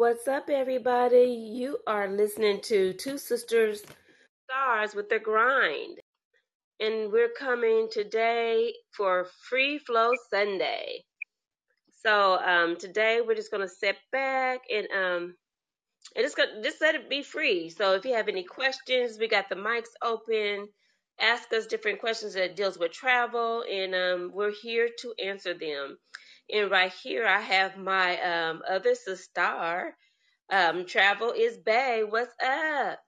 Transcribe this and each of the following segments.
What's up, everybody? You are listening to Two Sisters Stars with the Grind. And we're coming today for Free Flow Sunday. So um, today we're just going to sit back and um, and just, gonna, just let it be free. So if you have any questions, we got the mics open. Ask us different questions that deals with travel, and um, we're here to answer them. And right here, I have my um, other sister, um, Travel is Bay. What's up?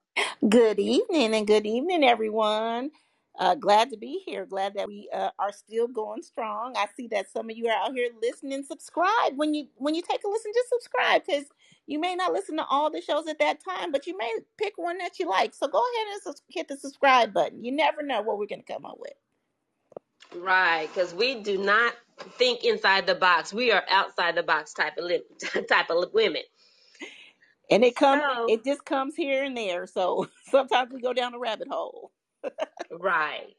Good evening and good evening, everyone. Uh, glad to be here. Glad that we uh, are still going strong. I see that some of you are out here listening. Subscribe when you when you take a listen. Just subscribe because you may not listen to all the shows at that time, but you may pick one that you like. So go ahead and sus- hit the subscribe button. You never know what we're going to come up with. Right, because we do not think inside the box. We are outside the box type of li- type of women. And it comes, So it just comes here and there. So sometimes we go down a rabbit hole. right,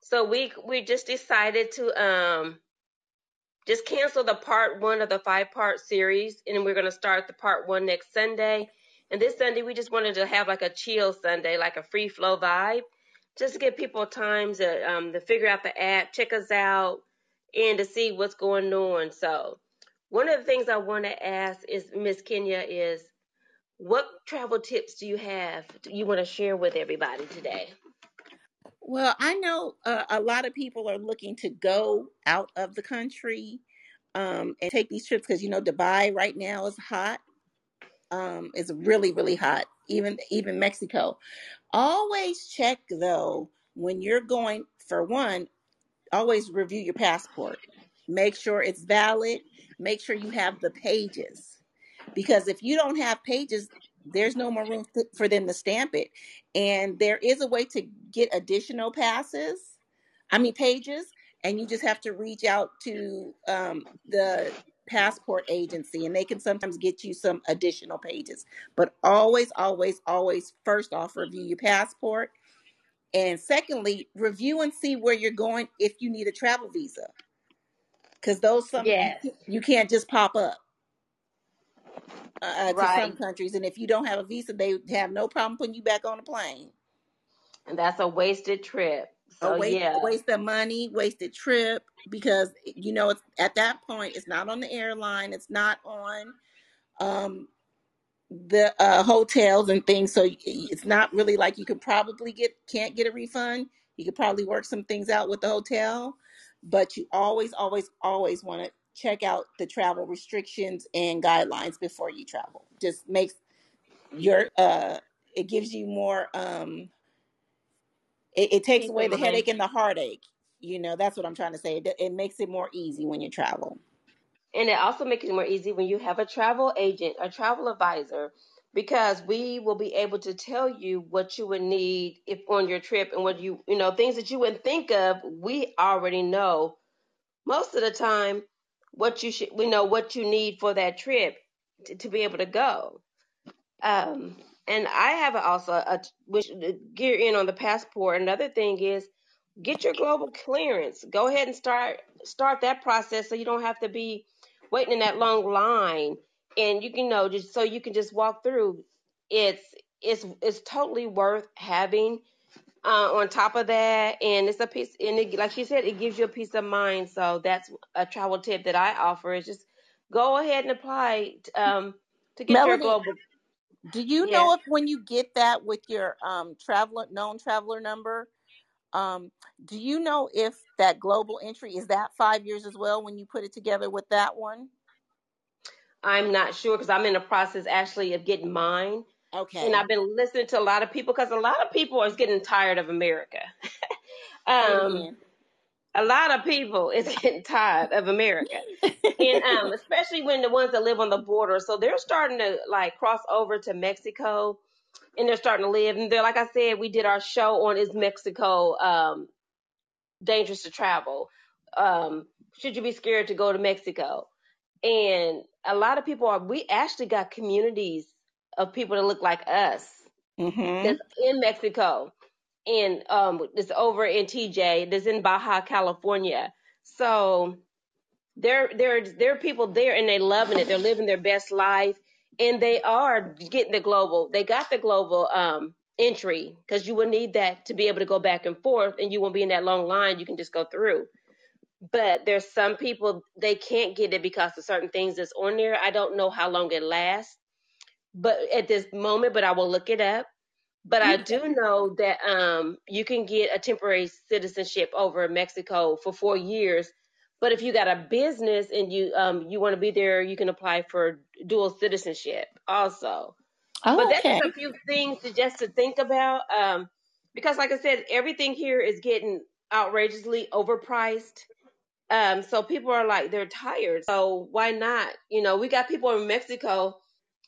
so we we just decided to um just cancel the part one of the five part series, and we're gonna start the part one next Sunday. And this Sunday, we just wanted to have like a chill Sunday, like a free flow vibe, just to give people time to um to figure out the app, check us out, and to see what's going on. So one of the things I want to ask is Miss Kenya is what travel tips do you have you want to share with everybody today? Well, I know uh, a lot of people are looking to go out of the country um, and take these trips because you know Dubai right now is hot. Um, it's really really hot. Even even Mexico. Always check though when you're going. For one, always review your passport. Make sure it's valid. Make sure you have the pages because if you don't have pages, there's no more room for them to stamp it. And there is a way to get additional passes, I mean, pages, and you just have to reach out to um, the passport agency and they can sometimes get you some additional pages. But always, always, always, first off, review your passport. And secondly, review and see where you're going if you need a travel visa. Because those some you, Yes, can't- you can't just pop up uh, to some countries, and if you don't have a visa, they have no problem putting you back on a plane. And that's a wasted trip. A So waste, a waste of money, wasted trip, because you know it's at that point it's not on the airline, it's not on um, the uh, hotels and things. So y- it's not really like you could probably get can't get a refund. You could probably work some things out with the hotel, but you always, always, always want to check out the travel restrictions and guidelines before you travel. Just makes your uh, it gives you more. Um, it, it takes peace away of the mind. headache and the heartache. You know, that's what I'm trying to say. It, it makes it more easy when you travel. And it also makes it more easy when you have a travel agent, a travel advisor, because we will be able to tell you what you would need if on your trip and what you, you know, things that you wouldn't think of, we already know most of the time what you should, we know what you need for that trip to, to be able to go. Um, and I have also a, which gear in on the passport. Another thing is get your global clearance. Go ahead and start start that process so you don't have to be waiting in that long line and you can know just so you can just walk through. It's it's it's totally worth having. Uh, on top of that, and it's a piece, and it, like she said, it gives you a peace of mind. So that's a travel tip that I offer: is just go ahead and apply um, to get your global. do you Yes. know if when you get that with your um traveler known traveler number, um, do you know if that global entry is that five years as well when you put it together with that one? I'm not sure because I'm in the process actually of getting mine. Okay. And I've been listening to a lot of people because a lot of people is getting tired of America. Um, a lot of people is getting tired of America. And um, especially when the ones that live on the border. So they're starting to like cross over to Mexico and they're starting to live. And they're like I said, we did our show on is Mexico um dangerous to travel? Um, should you be scared to go to Mexico? And a lot of people are we actually got communities of people that look like us mm-hmm. that's in Mexico and um that's over in TJ, that's in Baja California. So there there there are people there and they're loving it. They're living their best life and they are getting the global. They got the global um, entry because you will need that to be able to go back and forth, and you won't be in that long line. You can just go through. But there's some people they can't get it because of certain things that's on there. I don't know how long it lasts, but at this moment, but I will look it up. But I do know that um, you can get a temporary citizenship over in Mexico for four years. But if you got a business and you um, you want to be there, you can apply for dual citizenship also. Oh, but that's okay. just a few things to just to think about um because like i said everything here is getting outrageously overpriced. Um so people are like they're tired. So why not? You know we got people in mexico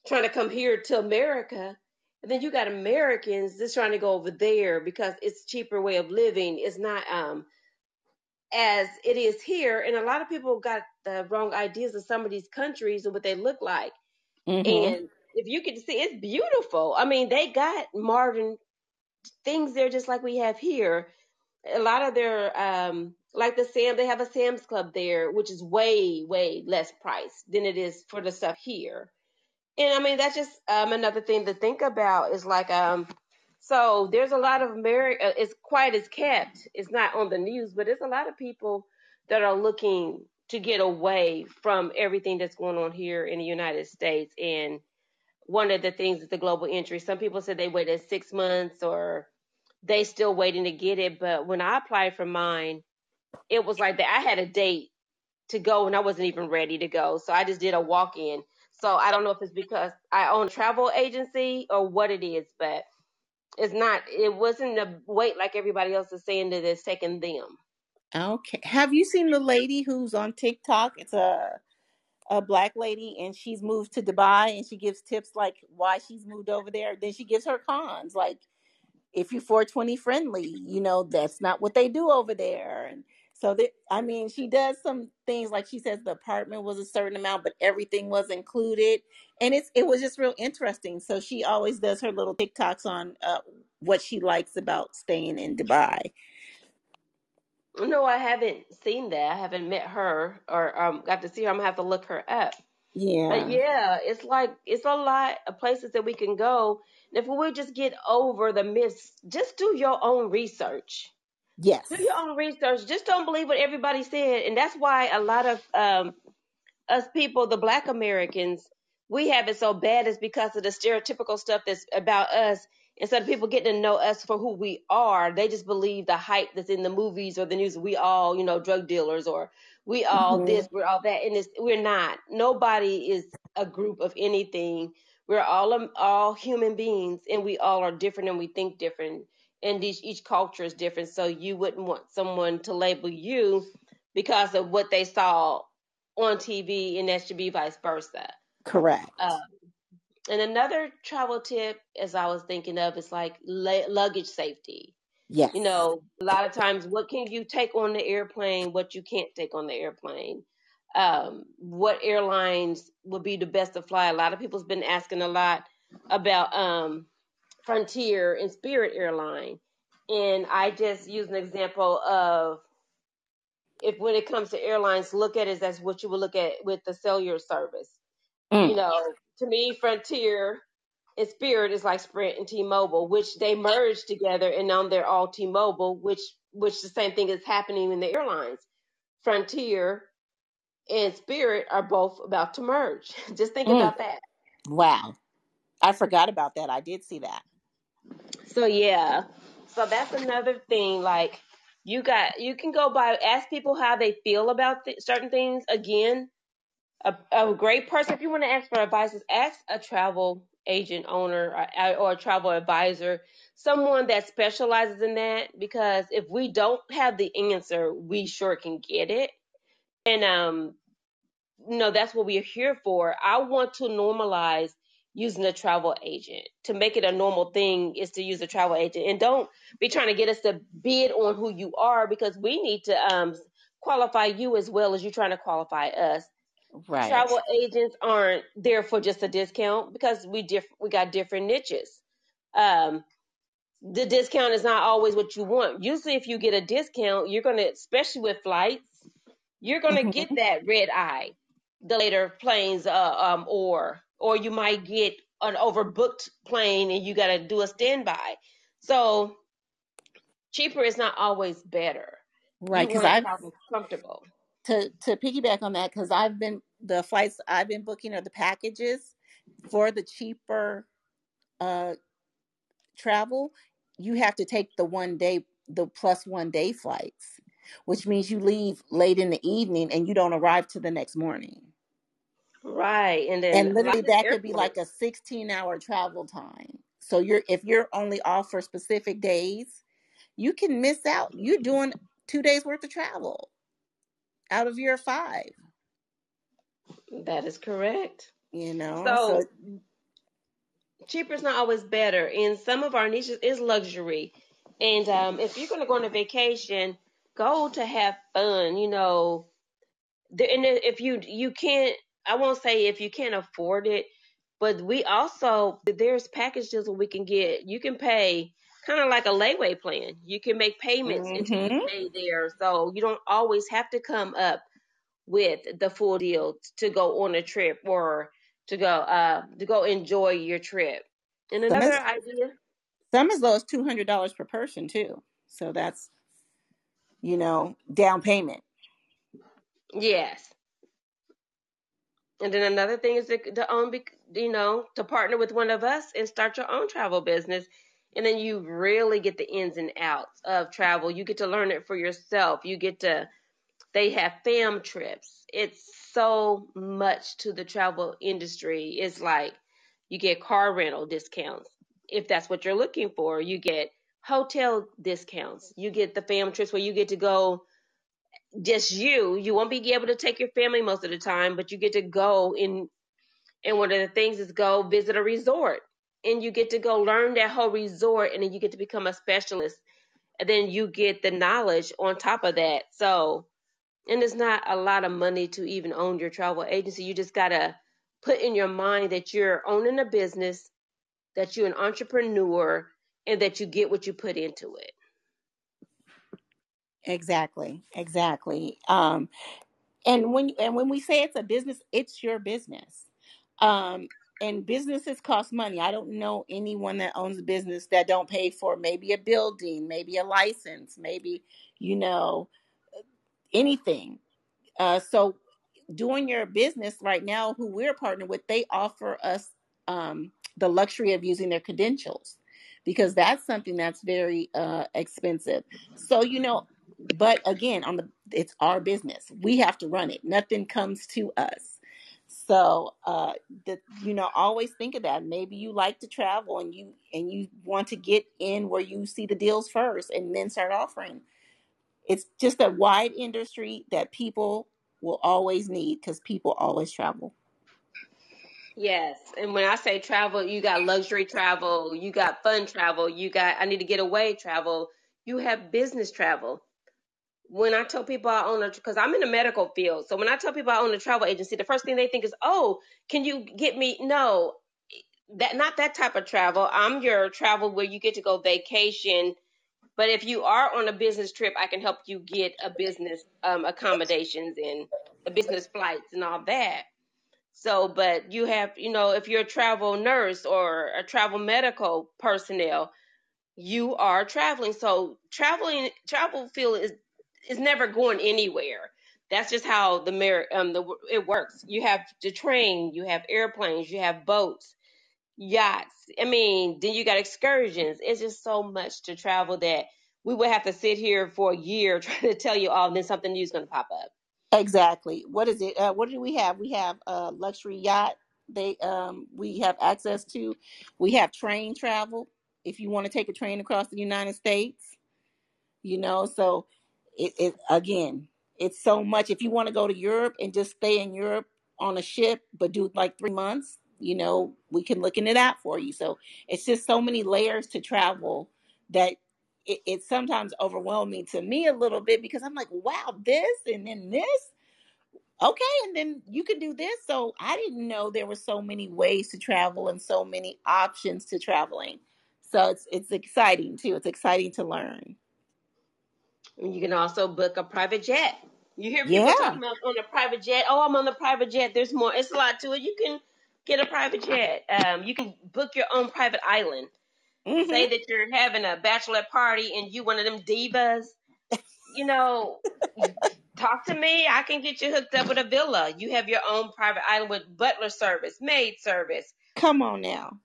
trying to come here to america and then you got americans just trying to go over there because it's a cheaper way of living. It's not um as it is here and a lot of people got the wrong ideas of some of these countries and what they look like Mm-hmm. and if you can see, it's beautiful. I mean, they got modern things there just like we have here. A lot of their, um, like the Sam, they have a Sam's Club there, which is way, way less price than it is for the stuff here. And I mean, that's just um, another thing to think about is like, um, so there's a lot of America, uh, it's quiet as kept. It's not on the news, but there's a lot of people that are looking to get away from everything that's going on here in the United States. And one of the things is the global entry. Some people said they waited six months or they still waiting to get it. But when I applied for mine, it was like that. I had a date to go and I wasn't even ready to go. So I just did a walk in. So I don't know if it's because I own a travel agency or what it is, but it's not, it wasn't a weight like everybody else is saying that it's taking them. Okay. Have you seen the lady who's on TikTok? It's a a black lady and she's moved to Dubai and she gives tips like why she's moved over there. Then she gives her cons like if you're 420 friendly, you know, that's not what they do over there. And so that I mean, she does some things like she says the apartment was a certain amount, but everything was included. And it's it was just real interesting. So she always does her little TikToks on uh, what she likes about staying in Dubai. No, I haven't seen that. I haven't met her or um, got to see her. I'm gonna have to look her up. But Yeah. yeah, it's like it's a lot of places that we can go. And if we just get over the myths, just do your own research. Yes. Do your own research. Just don't believe what everybody said. And that's why a lot of um us people, the black Americans, we have it so bad is because of the stereotypical stuff that's about us. Instead of people getting to know us for who we are, they just believe the hype that's in the movies or the news. We all, you know, drug dealers or we all hmm this, we're all that, and it's, we're not. Nobody is a group of anything. We're all um, all human beings, and we all are different, and we think different, and each each culture is different. So you wouldn't want someone to label you because of what they saw on TV, and that should be vice versa. Correct. Uh, and another travel tip, as I was thinking of, is like la- luggage safety. Yes. You know, a lot of times, what can you take on the airplane? What you can't take on the airplane? Um, what airlines would be the best to fly? A lot of people's been asking a lot about um, Frontier and Spirit Airline, and I just use an example of if when it comes to airlines, look at it as what you would look at with the cellular service. You Mm. know, to me, Frontier and Spirit is like Sprint and T-Mobile, which they merged together, and now they're all T-Mobile, which which the same thing is happening in the airlines. Frontier and Spirit are both about to merge. Just think Mm. about that. Wow. I forgot about that. I did see that. So yeah, so that's another thing. Like you got, you can go by ask people how they feel about th- certain things. Again, a, a great person if you want to ask for advice is ask a travel agent owner or, or a travel advisor someone that specializes in that because if we don't have the answer we sure can get it and um no that's what we're here for i want to normalize using a travel agent to make it a normal thing is to use a travel agent and don't be trying to get us to bid on who you are because we need to um qualify you as well as you trying to qualify us Right. travel agents aren't there for just a discount because we diff- we got different niches. Um, the discount is not always what you want. Usually, if you get a discount, you're gonna, especially with flights, you're gonna get that red eye, the later planes, uh, um, or or you might get an overbooked plane and you got to do a standby. So cheaper is not always better. Right, because travel comfortable. to to piggyback on that because I've been the flights I've been booking are the packages for the cheaper uh travel. You have to take the one day the plus one day flights, which means you leave late in the evening and you don't arrive to the next morning. Right. And then And literally that could be like a 16 hour travel time. So you're if you're only off for specific days, you can miss out. You're doing two days worth of travel out of your five, that is correct. you know. So So cheaper is not always better. And some of our niches is luxury. And um, if you're going to go on a vacation, go to have fun. You know, the, and if you you can't, I won't say if you can't afford it, but we also there's packages where we can get. You can pay kind of like a layaway plan. You can make payments until you pay there, so you don't always have to come up with the full deal to go on a trip or to go uh to go enjoy your trip. And some another is idea, some as low as two hundred dollars per person too. So that's you know down payment. yes. And then another thing is to, to own, you know, to partner with one of us and start your own travel business. And then you really get the ins and outs of travel. You get to learn it for yourself. You get to, they have fam trips. It's so much to the travel industry. It's like you get car rental discounts if that's what you're looking for. You get hotel discounts. You get the fam trips where you get to go just you. You won't be able to take your family most of the time, but you get to go in. And one of the things is go visit a resort, and you get to go learn that whole resort, and then you get to become a specialist, and then you get the knowledge on top of that. So, and it's not a lot of money to even own your travel agency. You just gotta put in your mind that you're owning a business, that you're an entrepreneur, and that you get what you put into it. Exactly, exactly. Um, and when and when we say it's a business, it's your business. Um, and businesses cost money. I don't know anyone that owns a business that don't pay for maybe a building, maybe a license, maybe you know anything. Uh, so doing your business right now, who we're partnered with, they offer us um, the luxury of using their credentials because that's something that's very uh, expensive. So you know, but again, on the it's our business. We have to run it. Nothing comes to us. So uh, the you know, always think of that. Maybe you like to travel and you and you want to get in where you see the deals first and then start offering it's just a wide industry that people will always need because people always travel. Yes, and when I say travel, you got luxury travel, you got fun travel, you got I need to get away travel, you have business travel. When I tell people I own a, because I'm in the medical field, so when I tell people I own a travel agency, the first thing they think is, "Oh, can you get me?" No, that not that type of travel. I'm your travel where you get to go vacation. But if you are on a business trip, I can help you get a business um, accommodations and business flights and all that. So, but you have, you know, if you're a travel nurse or a travel medical personnel, you are traveling. So, traveling, travel field is is never going anywhere. That's just how the mer um the it works. You have the train, you have airplanes, you have boats, yachts. I mean, then you got excursions. It's just so much to travel that we would have to sit here for a year trying to tell you all. And then something new is going to pop up. Exactly. What is it? Uh, what do we have? We have a luxury yacht. They um we have access to. We have train travel. If you want to take a train across the United States, you know. So it, it again, it's so much. If you want to go to Europe and just stay in Europe on a ship, but do like three months, you know, we can look into that for you. So it's just so many layers to travel that it, it's sometimes overwhelming to me a little bit because I'm like, wow, this and then this. Okay, and then you can do this. So I didn't know there were so many ways to travel and so many options to traveling. So it's it's exciting too. It's exciting to learn. And you can also book a private jet. You hear Yeah. people talking about on a private jet. Oh, I'm on the private jet. There's more. It's a lot to it. You can Get a private jet. Um, you can book your own private island. Mhm. Say that you're having a bachelorette party and you one of them divas. You know, talk to me. I can get you hooked up with a villa. You have your own private island with butler service, maid service. Come on now.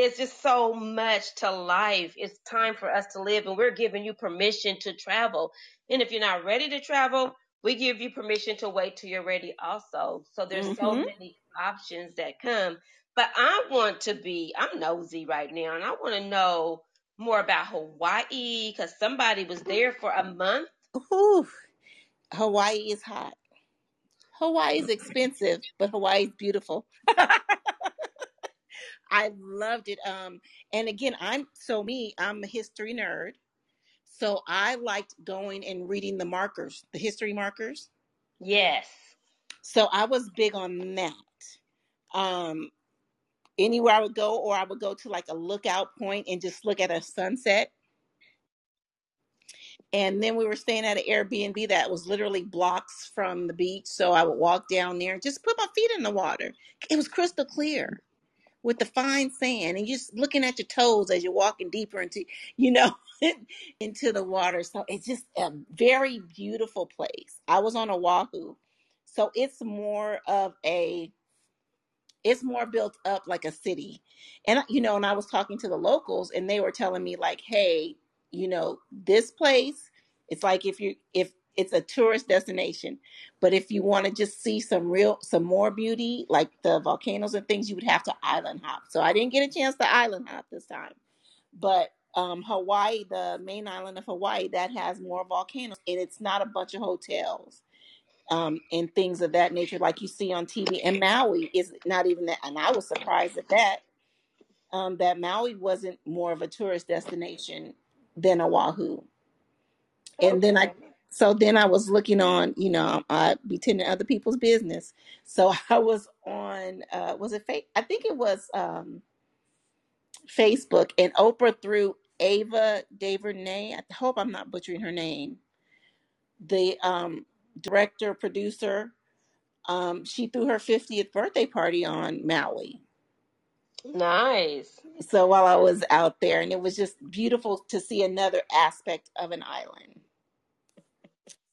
It's just so much to life. It's time for us to live, and we're giving you permission to travel. And if you're not ready to travel, we give you permission to wait till you're ready also. So there's so Mhm. many options that come. But I want to be, I'm nosy right now, and I want to know more about Hawaii because somebody was there for a month. Ooh, Hawaii is hot. Hawaii is expensive, but Hawaii is beautiful. I loved it. Um, and again, I'm so me. I'm a history nerd, so I liked going and reading the markers, the history markers. Yes. So I was big on that. Um, anywhere I would go, or I would go to like a lookout point and just look at a sunset. And then we were staying at an Airbnb that was literally blocks from the beach. So I would walk down there and just put my feet in the water. It was crystal clear with the fine sand and you're just looking at your toes as you're walking deeper into, you know, into the water. So it's just a very beautiful place. I was on Oahu. So it's more of a it's more built up like a city and you know and i was talking to the locals and they were telling me like hey you know this place it's like if you if it's a tourist destination but if you want to just see some real some more beauty like the volcanoes and things you would have to island hop so i didn't get a chance to island hop this time but um hawaii the main island of hawaii that has more volcanoes and it's not a bunch of hotels um, and things of that nature, like you see on TV. And Maui is not even that, and I was surprised at that. Um, that Maui wasn't more of a tourist destination than Oahu. And then I. so then I was looking on, you know, I be tending other people's business. So I was on, uh, was it fake? I think it was um, Facebook, and Oprah threw Ava DuVernay. I hope I'm not butchering her name. The um, director producer um, she threw her 50th birthday party on Maui. Nice. So while I was out there, and it was just beautiful to see another aspect of an island.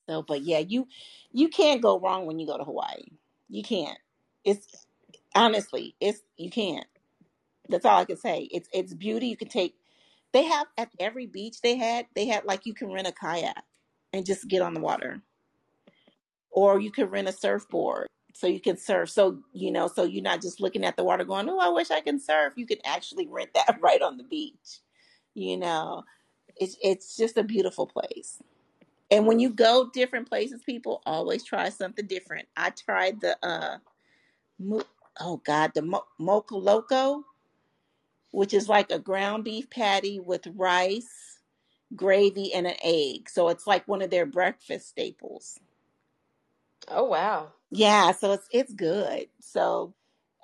So, but yeah, you you can't go wrong when you go to Hawaii. You can't. It's honestly, it's you can't. That's all I can say. It's it's beauty. You can take. They have at every beach they had. They had like you can rent a kayak and just get on the water. or you could rent a surfboard so you can surf. So, you know, so you're not just looking at the water going, oh, I wish I can surf. You can actually rent that right on the beach. You know, it's, it's just a beautiful place. And when you go different places, people always try something different. I tried the, uh, mo- oh God, the mo- mocha loco, which is like a ground beef patty with rice, gravy, and an egg. So it's like one of their breakfast staples. Oh wow. Yeah, so it's it's good. So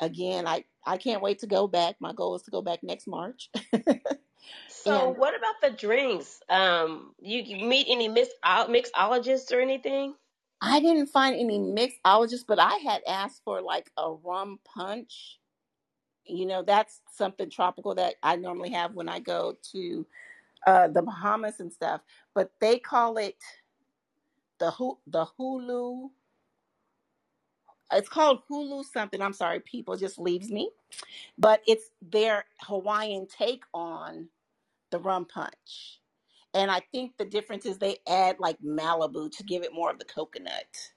again, I I can't wait to go back. My goal is to go back next March. So and what about the drinks? Um, you, you meet any mix, uh, mixologists or anything? I didn't find any mixologists, but I had asked for like a rum punch. You know, that's something tropical that I normally have when I go to uh, the Bahamas and stuff. But they call it the hu- the Hulu. It's called Hulu something. I'm sorry, people just leaves me. But it's their Hawaiian take on the rum punch. And I think the difference is they add like Malibu to give it more of the coconut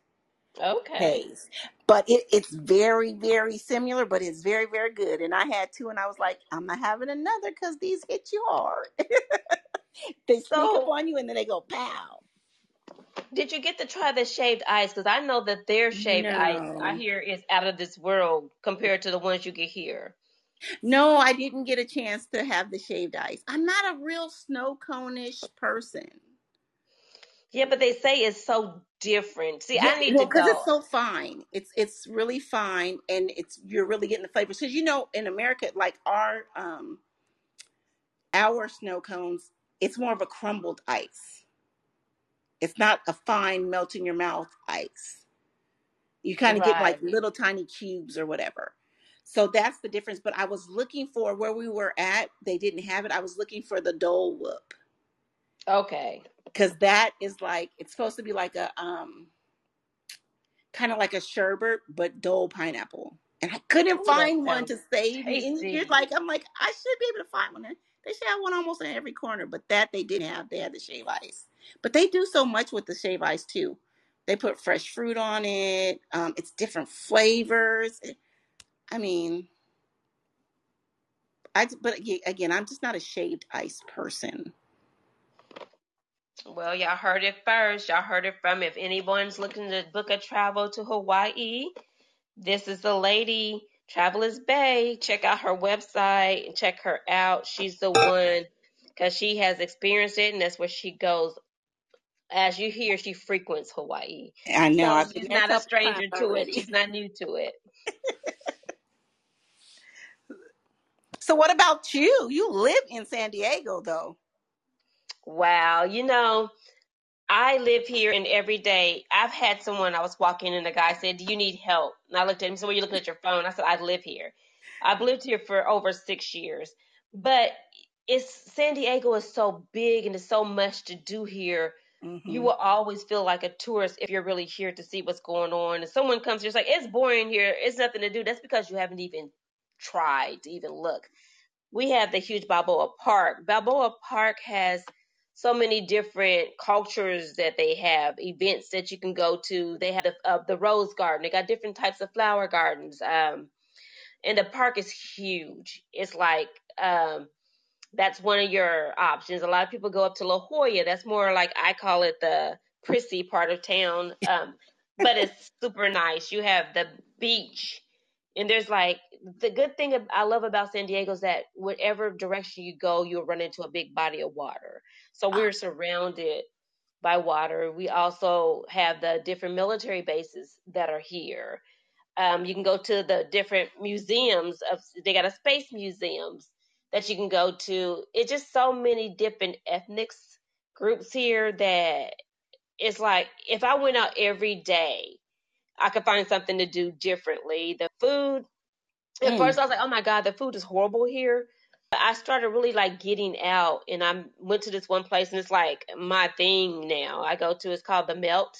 Okay. taste. But it, it's very, very similar, but it's very, very good. And I had two, and I was like, I'm not having another because these hit you hard. they sneak up on you and then they go pow. Did you get to try the shaved ice? Because I know that their shaved ice I hear is out of this world compared to the ones you get here. No, I didn't get a chance to have the shaved ice. I'm not a real snow cone-ish person. Yeah, but they say it's so different. See, Yeah, I need well, to because it's so fine. It's it's really fine, and it's you're really getting the flavors. Because you know, in America, like our um our snow cones, it's more of a crumbled ice. It's not a fine melt in your mouth ice. You kind of get like little tiny cubes or whatever. So that's the difference. But I was looking for where we were at. They didn't have it. I was looking for the Dole Whip Okay. because that is like it's supposed to be like a um kind of like a sherbet, but Dole pineapple. And I couldn't Ooh, find one to save me. And you're like, I'm like, I should be able to find one. They should have one almost in every corner, but that they didn't have. They had the shave ice. But they do so much with the shave ice too. They put fresh fruit on it. Um, it's different flavors. I mean, I but again, I'm just not a shaved ice person. Well, y'all heard it first. Y'all heard it from if anyone's looking to book a travel to Hawaii, this is the lady, Travelers Bay. Check out her website and check her out. She's the one because she has experienced it and that's where she goes. As you hear, she frequents Hawaii. I know So she's not a stranger to it. She's not new to it. So what about you? You live in San Diego though. Wow. You know, I live here and every day I've had someone I was walking and the guy said, Do you need help? And I looked at him, so were you looking at your phone? I said, I live here. I've lived here for over six years. But it's San Diego is so big and there's so much to do here. You hmm will always feel like a tourist if you're really here to see what's going on. And someone comes it's like, it's boring here, it's nothing to do. That's because you haven't even tried to even look we have the huge Balboa Park. Balboa Park has so many different cultures that they have, events that you can go to. They have the, uh, the Rose Garden. They got different types of flower gardens. Um, and the park is huge. It's like um, that's one of your options. A lot of people go up to La Jolla. That's more like I call it the prissy part of town. Um, but it's super nice. You have the beach, and there's like the good thing I love about San Diego is that whatever direction you go, you'll run into a big body of water. So we're surrounded by water. We also have the different military bases that are here. Um, you can go to the different museums of they got a space museums that you can go to. It's just so many different ethnic groups here that it's like if I went out every day, I could find something to do differently. The food, at Mm. first I was like, oh my God, the food is horrible here. But I started really like getting out and I went to this one place and it's like my thing now. I go to it's called the Melt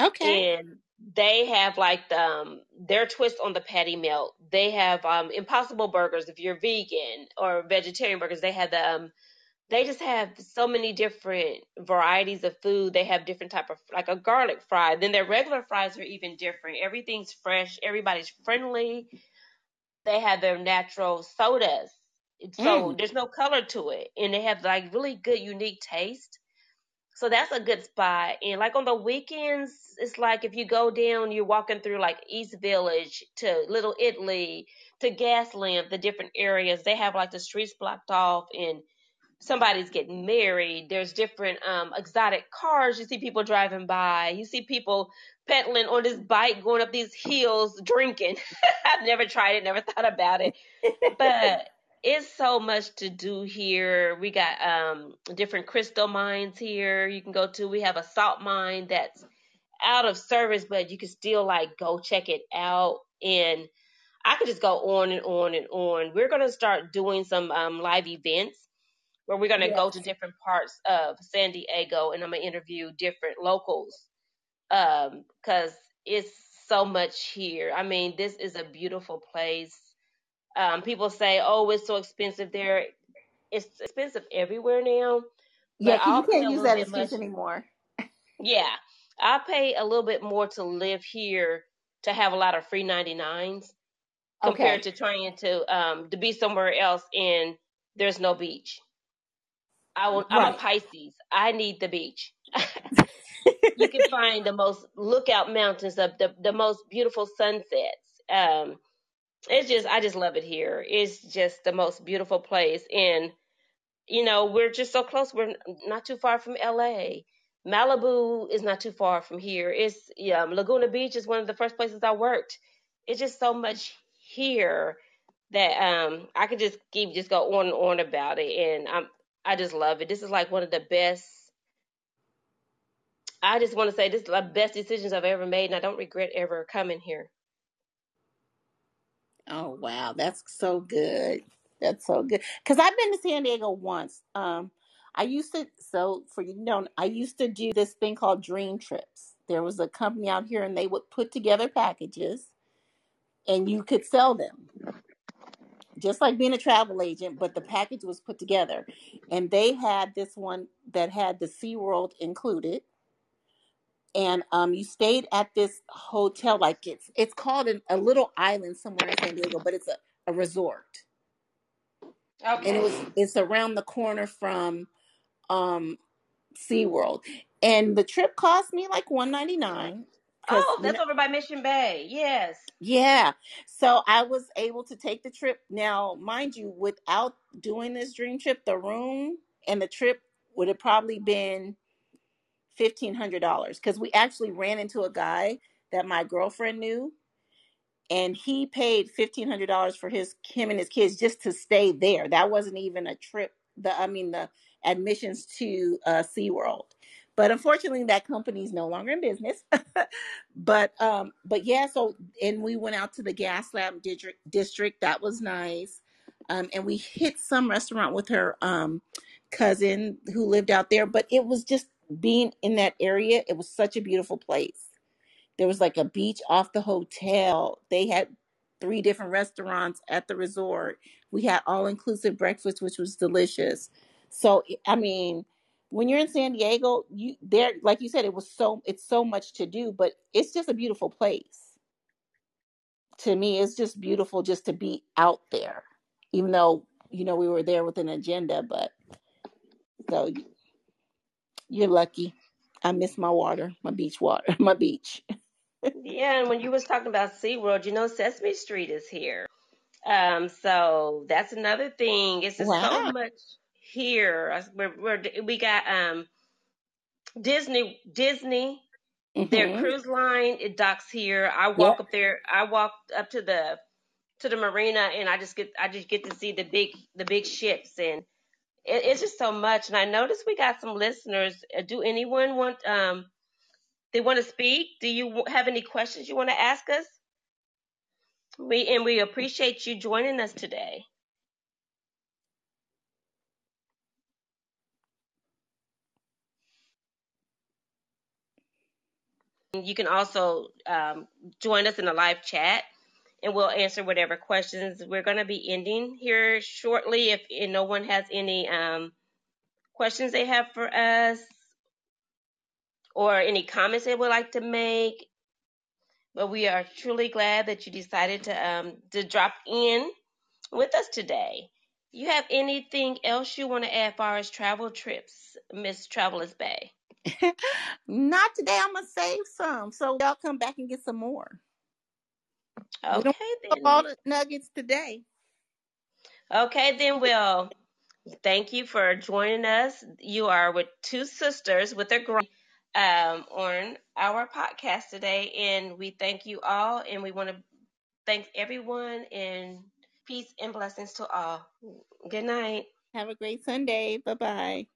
Okay. and they have like the, um their twist on the patty melt. They have um impossible burgers if you're vegan or vegetarian burgers. They have the um they just have so many different varieties of food. They have different type of like a garlic fry. Then their regular fries are even different. Everything's fresh. Everybody's friendly. They have their natural sodas. So Mm. there's no color to it. And they have like really good unique taste. So that's a good spot. And like on the weekends, it's like if you go down, you're walking through like East Village to Little Italy to Gaslamp, the different areas. They have like the streets blocked off and somebody's getting married. There's different um exotic cars. You see people driving by. You see people pedaling on this bike going up these hills drinking. I've never tried it, never thought about it but it's so much to do here. We got um different crystal mines here you can go to. We have a salt mine that's out of service, but you can still like go check it out. And I could just go on and on and on. We're gonna start doing some um live events where we're gonna go to different parts of San Diego and I'm gonna interview different locals. Um, cause it's so much here. I mean, this is a beautiful place um, people say, "Oh, it's so expensive there." It's expensive everywhere now, Yeah, you can't use that bit much. excuse anymore. Yeah, I'll pay a little bit more to live here to have a lot of free 99s compared Okay. to trying to um to be somewhere else and there's no beach. I will, I'm a Pisces. I need the beach. you can find the most lookout mountains of the the most beautiful sunsets. Um, it's just I just love it here. It's just the most beautiful place, and you know we're just so close. We're not too far from LA. Malibu is not too far from here. It's yeah, Laguna Beach is one of the first places I worked. It's just so much here that um I could just keep just go on and on about it, and I'm I just love it. This is like one of the best. I just want to say this is the best decisions I've ever made, and I don't regret ever coming here. Oh wow, that's so good. That's so good. Cause I've been to San Diego once. Um, I used to. So for you know, I used to do this thing called Dream Trips. There was a company out here, and they would put together packages, and you could sell them, just like being a travel agent. But the package was put together, and they had this one that had the Sea World included, and um, you stayed at this hotel, like it's it's called an, a little island somewhere in San Diego, but it's a, a resort Okay. and it was it's around the corner from um SeaWorld. And the trip cost me like 199 Oh, that's over by Mission Bay. Yes. yeah. So I was able to take the trip. Now, mind you, without doing this dream trip, the room and the trip would have probably been $1500 cuz we actually ran into a guy that my girlfriend knew and he paid fifteen hundred dollars for his him and his kids just to stay there. That wasn't even a trip. The I mean the admissions to uh, SeaWorld. But unfortunately, that company's no longer in business. but um, but yeah. So and we went out to the Gaslamp district. District that was nice. Um, and we hit some restaurant with her um cousin who lived out there. But it was just being in that area. It was such a beautiful place there was like a beach off the hotel. They had three different restaurants at the resort. We had all inclusive breakfast, which was delicious. So I mean, when you're in San Diego, you there like you said, it was so it's so much to do, but it's just a beautiful place. To me, it's just beautiful just to be out there. Even though, you know, we were there with an agenda, but so you're lucky. I miss my water, my beach water, my beach. Yeah, and when you was talking about SeaWorld, you know Sesame Street is here. Um, so that's another thing. It's just so much here. We're, we're, we got um Disney Disney their hmm cruise line it docks here. I Yep. walk up there. I walk up to the to the marina, and I just get I just get to see the big the big ships, and it, it's just so much. And I noticed we got some listeners. Uh, Do anyone want um they want to speak? Do you have any questions you want to ask us? We and we appreciate you joining us today. You can also um, join us in the live chat and we'll answer whatever questions. We're going to be ending here shortly. If no one has any um, questions they have for us or any comments they would like to make, but we are truly glad that you decided to um, to drop in with us today. You have anything else you want to add as far as travel trips, Miss Travelers Bay? Not today. I'm gonna save some, so y'all come back and get some more. Okay then. all the nuggets today. Okay then. Will. thank you for joining us. You are with two sisters with their grand um on our podcast today, and we thank you all, and we want to thank everyone, and peace and blessings to all. Good night. Have a great Sunday. Bye bye.